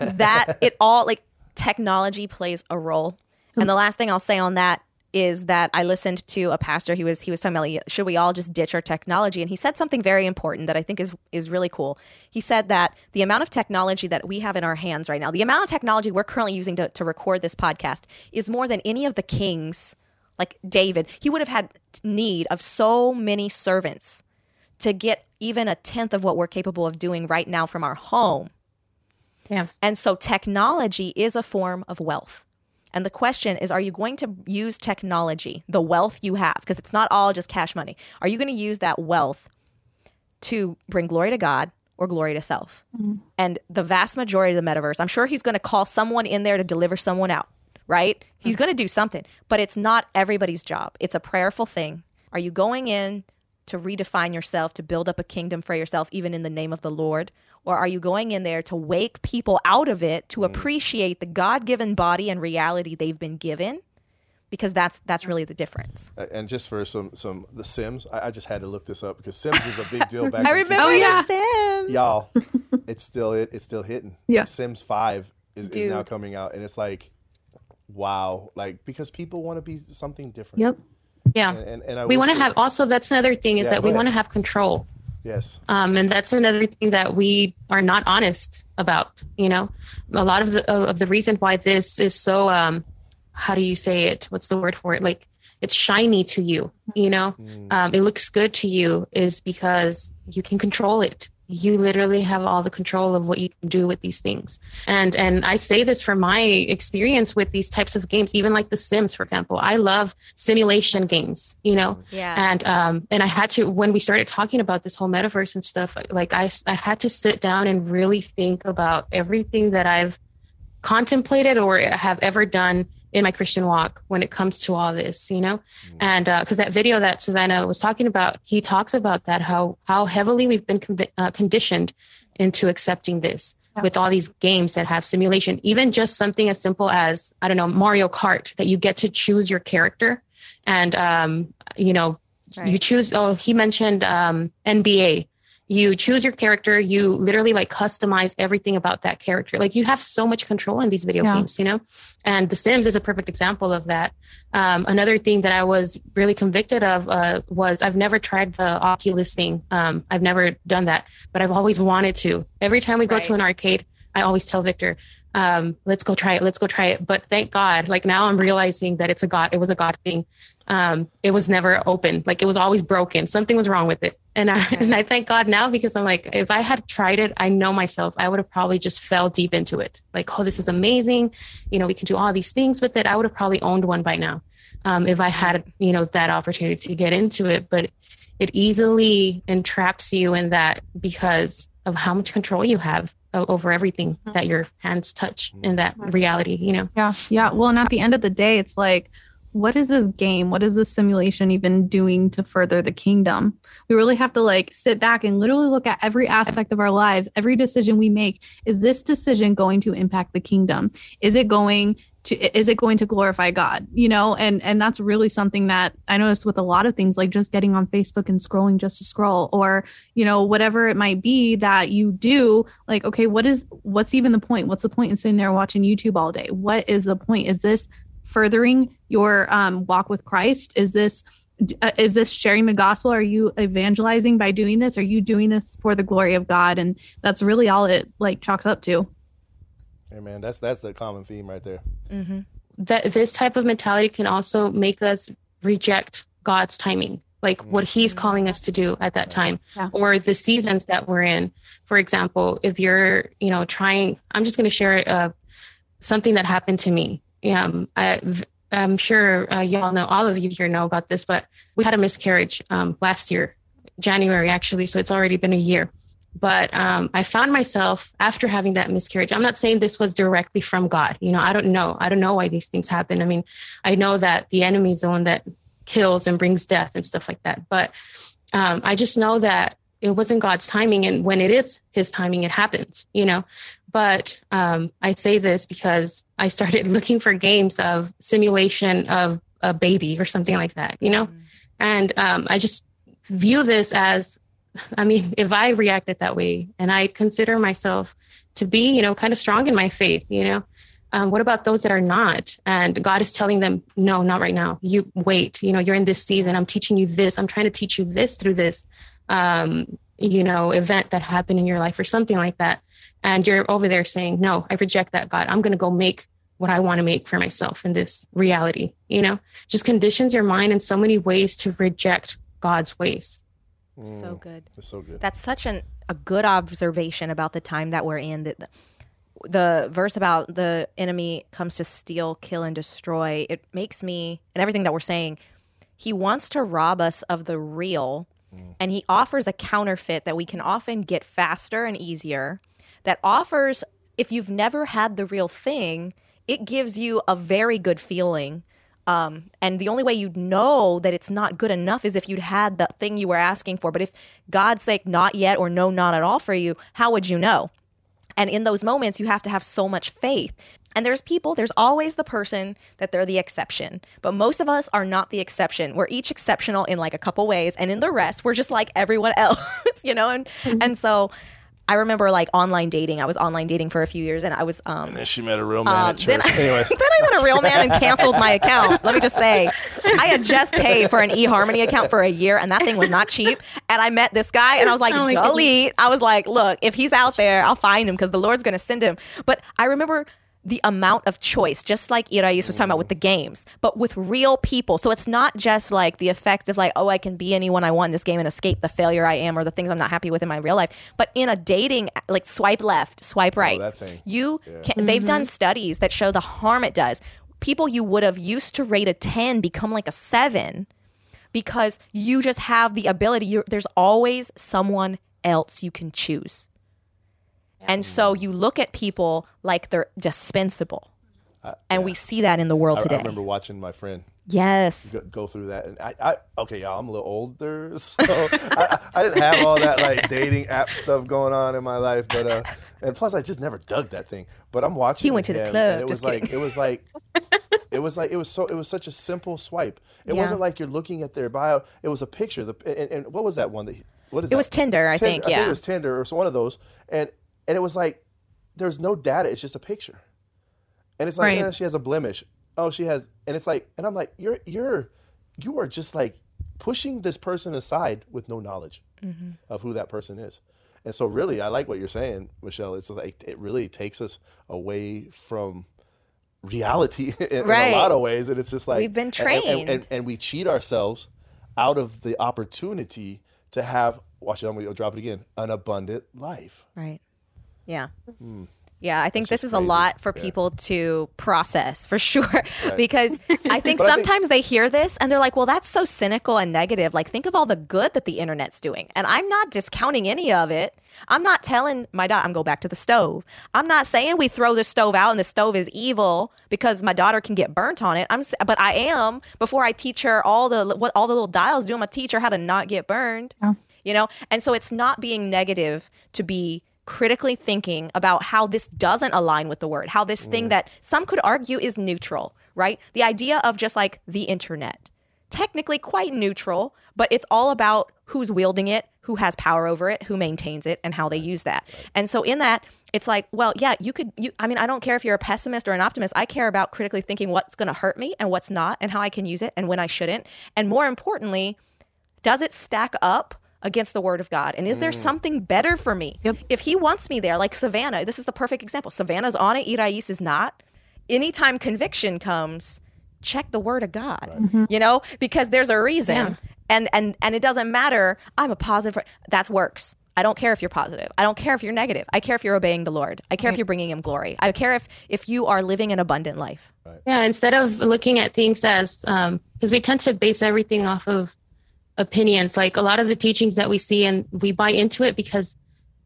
that it all like technology plays a role. And the last thing I'll say on that is that I listened to a pastor. He was he was talking about like, should we all just ditch our technology? And he said something very important that I think is is really cool. He said that the amount of technology that we have in our hands right now, the amount of technology we're currently using to, to record this podcast, is more than any of the kings. Like David, he would have had need of so many servants to get even a tenth of what we're capable of doing right now from our home. yeah. And so technology is a form of wealth. And the question is are you going to use technology, the wealth you have, because it's not all just cash money. Are you going to use that wealth to bring glory to God or glory to self? Mm-hmm. And the vast majority of the metaverse, I'm sure he's going to call someone in there to deliver someone out. right? He's mm-hmm. going to do something, but it's not everybody's job. It's a prayerful thing. Are you going in to redefine yourself, to build up a kingdom for yourself, even in the name of the Lord? Or are you going in there to wake people out of it to mm. appreciate the God given body and reality they've been given? Because that's that's really the difference. And just for some some the Sims, I, I just had to look this up because Sims is a big deal back. [laughs] I remember 2000. Oh, yeah. Sims. y'all [laughs] it's still it, it's still hitting Yeah. sims 5 is, is now coming out and it's like wow like because people want to be something different Yep. Yeah. and, and, and I we want to have also that's another thing is Yeah, that we want to have control. Yes. Um, and that's another thing that we are not honest about you know? A lot of the of the reason why this is so um how do you say it? What's the word for it? Like it's shiny to you you know? Um, it looks good to you is because you can control it you literally have all the control of what you can do with these things. And and i say this from my experience with these types of games even like the sims for example. I love simulation games you know? Yeah. and um and i had to when we started talking about this whole metaverse and stuff like i i had to sit down and really think about everything that i've contemplated or have ever done in my christian walk when it comes to all this you know? And because that video that savannah was talking about he talks about that how how heavily we've been convi- uh, conditioned into accepting this with all these games that have simulation even just something as simple as i don't know mario kart that you get to choose your character and um you know you choose oh he mentioned um nba you choose your character you literally like customize everything about that character. Like you have so much control in these video Yeah. games you know? And the sims is a perfect example of that. Um, another thing that i was really convicted of uh, was i've never tried the oculus thing. Um, i've never done that but i've always wanted to. Every time we go to an arcade i always tell victor um, let's go try it. Let's go try it. But thank god like now i'm realizing that it's a god it was a god thing. Um, it was never open. Like it was always broken. Something was wrong with it and I, and I thank god now because i'm like if i had tried it i know myself i would have probably just fell deep into it. Like oh this is amazing. You know we can do all these things with it. I would have probably owned one by now um, if i had you know that opportunity to get into it. But it easily entraps you in that because of how much control you have over everything that your hands touch in that reality you know? Yeah. Yeah. Well, and at the end of the day, it's like, what is this game? What is this simulation even doing to further the kingdom? We really have to like sit back and literally look at every aspect of our lives, every decision we make. Is this decision going to impact the kingdom? Is it going to is it going to glorify God? You know, and and that's really something that I noticed with a lot of things, like just getting on Facebook and scrolling just to scroll, or you know, whatever it might be that you do. Like, okay, what is what's even the point? What's the point in sitting there watching YouTube all day? What is the point? Is this furthering your um, walk with Christ? Is this uh, is this sharing the gospel? Are you evangelizing by doing this? Are you doing this for the glory of God? And that's really all it like chalks up to. hey man that's that's the common theme right there that this type of mentality can also make us reject God's timing, like what He's calling us to do at that time, Yeah. or the seasons that we're in. For example, if you're, you know, trying, I'm just going to share uh, something that happened to me. Um, I, I'm sure uh, y'all know, all of you here know about this, but we had a miscarriage um, last year, January actually, so it's already been a year. But um, I found myself after having that miscarriage. I'm not saying this was directly from God. You know, I don't know. I don't know why these things happen. I mean, I know that the enemy is the one that kills and brings death and stuff like that. But um, I just know that it wasn't God's timing. And when it is his timing, it happens, you know. But um, I say this because I started [laughs] looking for games of simulation of a baby or something like that, you know. And um, I just view this as, I mean, [laughs] if I reacted that way and I consider myself to be, you know, kind of strong in my faith, you know, um, what about those that are not? And God is telling them, no, not right now. You wait, you know, you're in this season. I'm teaching you this. I'm trying to teach you this through this, um, you know, event that happened in your life or something like that. And you're over there saying, no, I reject that, God. I'm going to go make what I want to make for myself in this reality, you know, just conditions your mind in so many ways to reject God's ways. Mm. So good. it's so good That's such an a good observation about the time that we're in. That the, the verse about the enemy comes to steal, kill, and destroy. It makes me and everything that we're saying. He wants to rob us of the real, and he offers a counterfeit that we can often get faster and easier. That offers, if you've never had the real thing, it gives you a very good feeling. Um, and the only way you'd know that it's not good enough is if you'd had the thing you were asking for. But if God's sake, not yet, or no, not at all for you, how would you know? And in those moments, you have to have so much faith. And there's people, there's always the person that they're the exception. But most of us are not the exception. We're each exceptional in like a couple ways. And in the rest, we're just like everyone [laughs] else, you know? And, mm-hmm. and so I remember like online dating. I was online dating for a few years, and I was. Um, and then she met a real man um, at church. [laughs] Then I, then I met a real man and canceled my account. Let me just say, I had just paid for an eHarmony account for a year, and that thing was not cheap. And I met this guy, and I was like, oh delete. I was like, look, if he's out there, I'll find him because the Lord's going to send him. But I remember the amount of choice, just like Irais was talking about with the games, but with real people. So it's not just like the effect of like, oh, I can be anyone I want in this game and escape the failure I am or the things I'm not happy with in my real life. But in a dating, like swipe left, swipe oh, right, oh, you yeah. can, mm-hmm. they've done studies that show the harm it does. People you would have used to rate a 10 become like a seven because you just have the ability. there's always someone else you can choose. And so you look at people like they're dispensable. Uh, and yeah. we see that in the world I, today. I remember watching my friend. Yes. Go, go through that, and I, I, okay, y'all, I'm a little older, [laughs] so I, I, didn't have all that like dating app stuff going on in my life, but uh, and plus I just never dug that thing. But I'm watching. He went to the club. it was kidding. like it was like [laughs] it was like it was so it was such a simple swipe. It yeah. wasn't like you're looking at their bio. It was a picture. The and, and what was that one that? What is it? That? was Tinder, I Tinder, think. Yeah, I think it was Tinder or so one of those, and and it was like, there's no data. It's just a picture. And it's like, right. eh, she has a blemish. Oh, she has, and it's like, and I'm like, you're, you're, you are just like pushing this person aside with no knowledge mm-hmm. of who that person is. And so, really, I like what you're saying, Michelle. It's like it really takes us away from reality [laughs] in, right. in a lot of ways, and it's just like we've been trained, and, and, and, and we cheat ourselves out of the opportunity to have. Watch it. I'm gonna drop it again. An abundant life. Right. Yeah. Mm. Yeah, I think That's this is crazy. a lot for yeah. people to process for [laughs] sure. Right. because I think sometimes I think- they hear this and they're like, well, that's so cynical and negative. Like, think of all the good that the internet's doing. And I'm not discounting any of it. I'm not telling my daughter, I'm going back to the stove. I'm not saying we throw the stove out and the stove is evil because my daughter can get burnt on it. I'm, but I am before I teach her all the what all the little dials do. I'm gonna teach her how to not get burned. Yeah. You know, and so it's not being negative to be critically thinking about how this doesn't align with the word, how this mm. thing that some could argue is neutral, right? The idea of just like the internet, technically quite neutral, but it's all about who's wielding it, who has power over it, who maintains it, and how they use that. And so in that, it's like, well, yeah, you could, you, I mean, I don't care if you're a pessimist or an optimist. I care about critically thinking what's going to hurt me and what's not, and how I can use it and when I shouldn't. And more importantly, does it stack up against the word of God? And is there mm. something better for me? Yep. If he wants me there, like Savannah, this is the perfect example. Savannah's on it, Irais is not. Anytime conviction comes, check the word of God. Right. Mm-hmm. You know, because there's a reason. Yeah. And and and it doesn't matter. I'm a positive. That's works. I don't care if you're positive. I don't care if you're negative. I care if you're obeying the Lord. I care right. if you're bringing him glory. I care if if you are living an abundant life. Right. Yeah, instead of looking at things as because um, we tend to base everything off of opinions. Like a lot of the teachings that we see and we buy into it because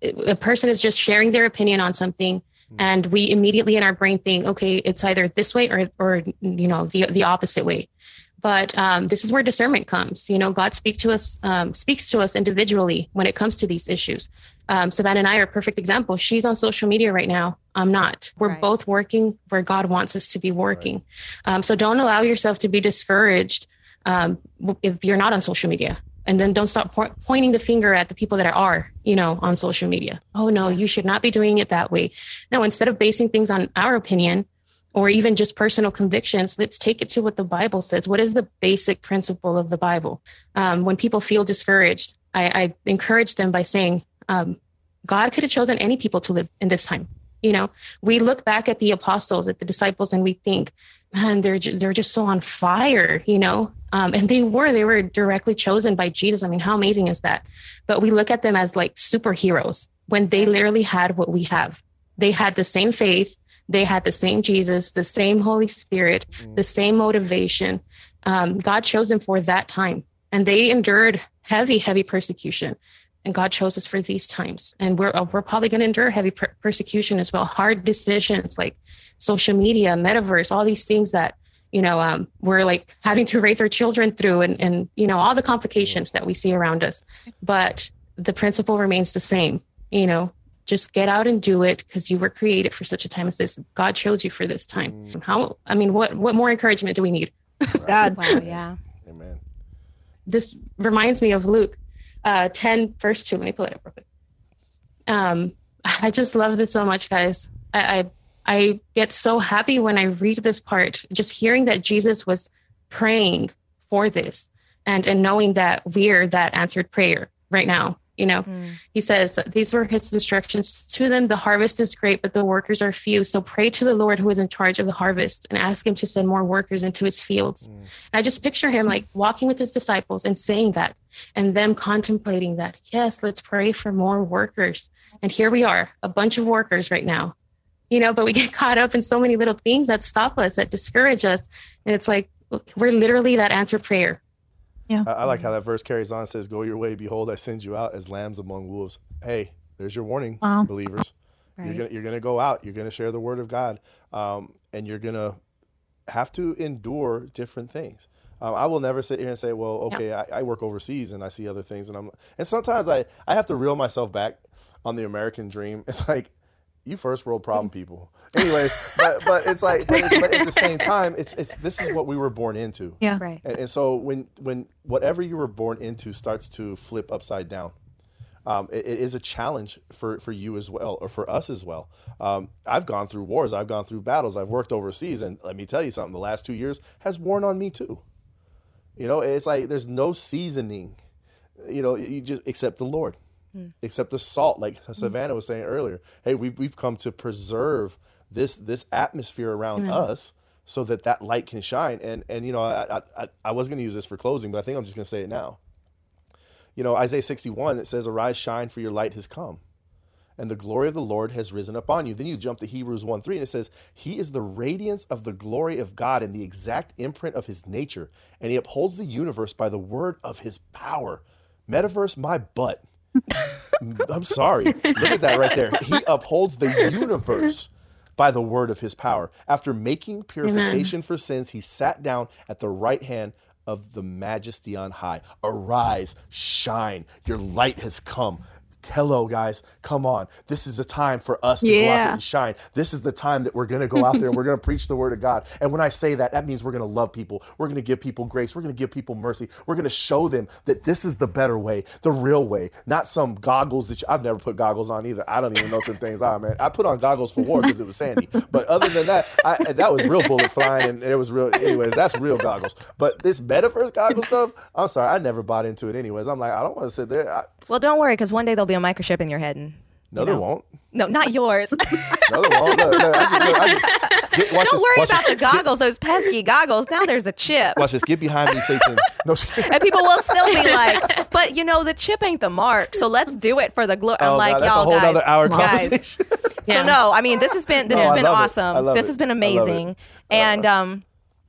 a person is just sharing their opinion on something hmm. and we immediately in our brain think okay it's either this way or or you know the the opposite way. But um, this is where discernment comes. You know god speaks to us um, speaks to us individually when it comes to these issues. Um, savannah and i are a perfect example. She's on social media right now. I'm not. We're right. both working where god wants us to be working. Right. Um, so don't allow yourself to be discouraged um, if you're not on social media. And then don't stop po- pointing the finger at the people that are you know on social media. Oh no you should not be doing it that way. No instead of basing things on our opinion or even just personal convictions let's take it to what the bible says. What is the basic principle of the bible? Um, when people feel discouraged I, I encourage them by saying um, god could have chosen any people to live in this time you know we look back at the apostles at the disciples and we think man they're they're just so on fire you know um, and they were, they were directly chosen by Jesus. I mean, how amazing is that? But we look at them as like superheroes when they literally had what we have. They had the same faith, they had the same Jesus, the same Holy Spirit, mm. the same motivation. Um, God chose them for that time, and they endured heavy, heavy persecution. And God chose us for these times. And we're uh, we're probably going to endure heavy per- persecution as well, hard decisions like social media, metaverse, all these things that you know um, we're like having to raise our children through, and and you know all the complications that we see around us. But the principle remains the same. You know, just get out and do it because you were created for such a time as this. God chose you for this time. Mm. How? I mean, what what more encouragement do we need? God, wow, yeah. Amen. This reminds me of Luke uh, 10, verse 2. Let me pull it up real quick. Um, I just love this so much, guys. I, I, I get so happy when I read this part, just hearing that Jesus was praying for this and, and knowing that we're that answered prayer right now you know mm. he says these were his instructions to them the harvest is great but the workers are few so pray to the lord who is in charge of the harvest and ask him to send more workers into his fields mm. and i just picture him like walking with his disciples and saying that and them contemplating that yes let's pray for more workers and here we are a bunch of workers right now you know but we [laughs] get caught up in so many little things that stop us that discourage us and it's like we're literally that answered prayer yeah. I, I, like how that verse carries on. It says, "Go your way. Behold, I send you out as lambs among wolves." Hey, there's your warning, wow. believers. Right. You're gonna you're gonna go out. You're gonna share the word of God, um, and you're gonna have to endure different things. Um, I will never sit here and say, "Well, okay, I, I, work overseas and I see other things," and I'm and sometimes I I have to reel myself back on the American dream. [laughs] It's like you first world problem people. Anyways, [laughs] but but it's like but, but, at the same [laughs] time, it's it's this is what we were born into. Yeah. Right. And, and so when when whatever you were born into starts to flip upside down, um, it, it is a challenge for, for you as well, or for us as well. Um, I've gone through wars, I've gone through battles, I've worked overseas, and let me tell you something: the last two years has worn on me too. You know, it's like there's no seasoning. You know, you just accept the Lord mm. except the salt, like Savannah was saying earlier. Hey, we've, we've come to preserve this this atmosphere around us so that that light can shine. And and you know, I I, I was going to use this for closing, but I think I'm just going to say it now. You know, Isaiah 61 it says, "Arise, shine, for your light has come." And the glory of the Lord has risen upon you. Then you jump to Hebrews 1 3, and it says, He is the radiance of the glory of God and the exact imprint of his nature, and he upholds the universe by the word of his power. Metaverse, my butt. [laughs] I'm sorry. Look at that right there. He upholds the universe by the word of his power. After making purification Amen. for sins, he sat down at the right hand of the majesty on high. Arise, shine, your light has come hello guys. Come on. This is a time for us to yeah. go out there and shine. This is the time that we're going to go out there and we're going [laughs] to preach the word of god. And when i say that that means we're going to love people. We're going to give people grace. We're going to give people mercy. We're going to show them that this is the better way the real way not some goggles that you, i've never put goggles on either. I don't even know what the things are man. I put on goggles for war because it was sandy. But other than that I, that was real bullets flying and it was real anyways that's real goggles. But this metaverse goggle stuff i'm sorry i never bought into it anyways. I'm like i don't want to sit there. I, well don't worry because one day they'll be a microchip in your head. And, no, you know. there won't. No, not yours. [laughs] no, there won't. No, no, I just, I just, get, Don't this, worry about this. the goggles, those pesky goggles. Now there's a chip. Watch this. Get behind me, Satan. No, and people will still be [laughs] like, but you know, the chip ain't the mark. So let's do it for the glory. I'm oh, like, God, y'all a whole guys. Other hour conversation. yeah. So no, I mean, this has been this no, has been awesome. This it. has been amazing. And um,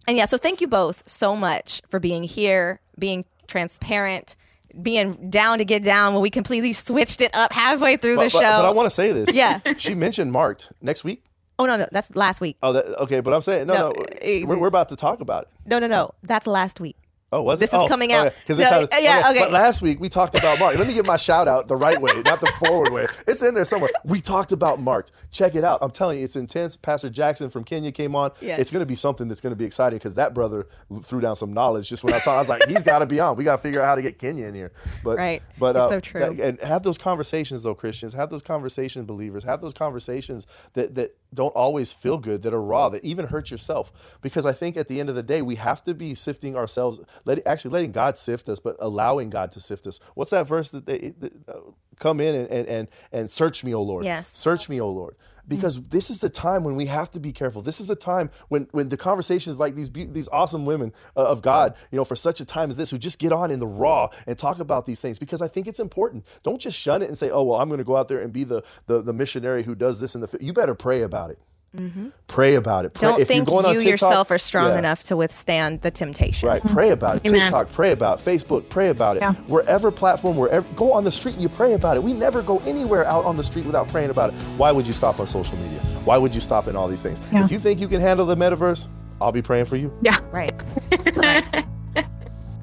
and yeah. So thank you both so much for being here, being transparent being down to get down when we completely switched it up halfway through but, the show. But, but I want to say this. Yeah. [laughs] she mentioned marked next week. Oh no, no, that's last week. Oh, that, okay, but I'm saying no, no, no eh, we're, we're, about to talk about it. No, no, no, that's last week. Oh, was this it? is oh, coming out. Because okay. no, yeah, okay. But last week we talked about Mark. Let me give my shout out the right way, not the forward way. It's in there somewhere. We talked about Mark. Check it out. I'm telling you, it's intense. Pastor Jackson from Kenya came on. Yes. It's going to be something that's going to be exciting because that brother threw down some knowledge just when I was talking. I was like, he's got to be on. We got to figure out how to get Kenya in here. But right, but uh, so true. That, and have those conversations though, Christians. Have those conversations, believers. Have those conversations that that don't always feel good, that are raw, that even hurt yourself. Because I think at the end of the day, we have to be sifting ourselves, let, actually letting God sift us, but allowing God to sift us. What's that verse that they that, uh, come in and, and, and, and search me, O Lord? Yes. Search me, O Lord because mm-hmm. this is the time when we have to be careful. This is a time when when the conversations like these these awesome women uh, of God, you know, for such a time as this, who just get on in the raw and talk about these things because I think it's important. Don't just shun it and say, "Oh, well, I'm going to go out there and be the the, the missionary who does this And the." You better pray about it. Mm-hmm. Pray about it. Pray, Don't if think you're going on TikTok, yourself are strong yeah. enough to withstand the temptation. Right. Pray about it. Amen. TikTok, pray about it. Facebook, pray about it. Yeah. Wherever platform, wherever go on the street and you pray about it. We never go anywhere out on the street without praying about it. Why would you stop on social media? Why would you stop in all these things? Yeah. If you think you can handle the metaverse, I'll be praying for you. Yeah. Right. [laughs]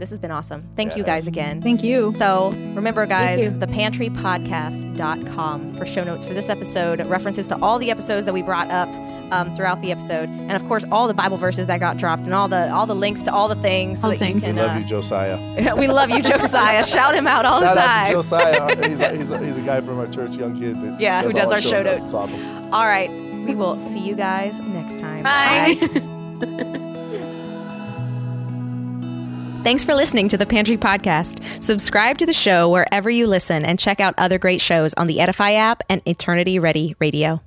this has been awesome. Thank you guys again. Thank you. So remember, guys, you. thepantrypodcast.com for show notes for this episode, references to all the episodes that we brought up um, throughout the episode, and of course, all the Bible verses that got dropped, and all the all the links to all the things. So All the that you things. can, Love uh, you, Josiah. [laughs] we love you, [laughs] Josiah. Shout him out all Shout the out to time. Josiah. [laughs] he's, a, he's, a, he's a guy from our church, young kid. That Yeah, who does all our show notes. notes. It's awesome. All right, we will see you guys next time. Bye. Thanks for listening to the Pantry Podcast. Subscribe to the show wherever you listen and check out other great shows on the Edify app and Eternity Ready Radio.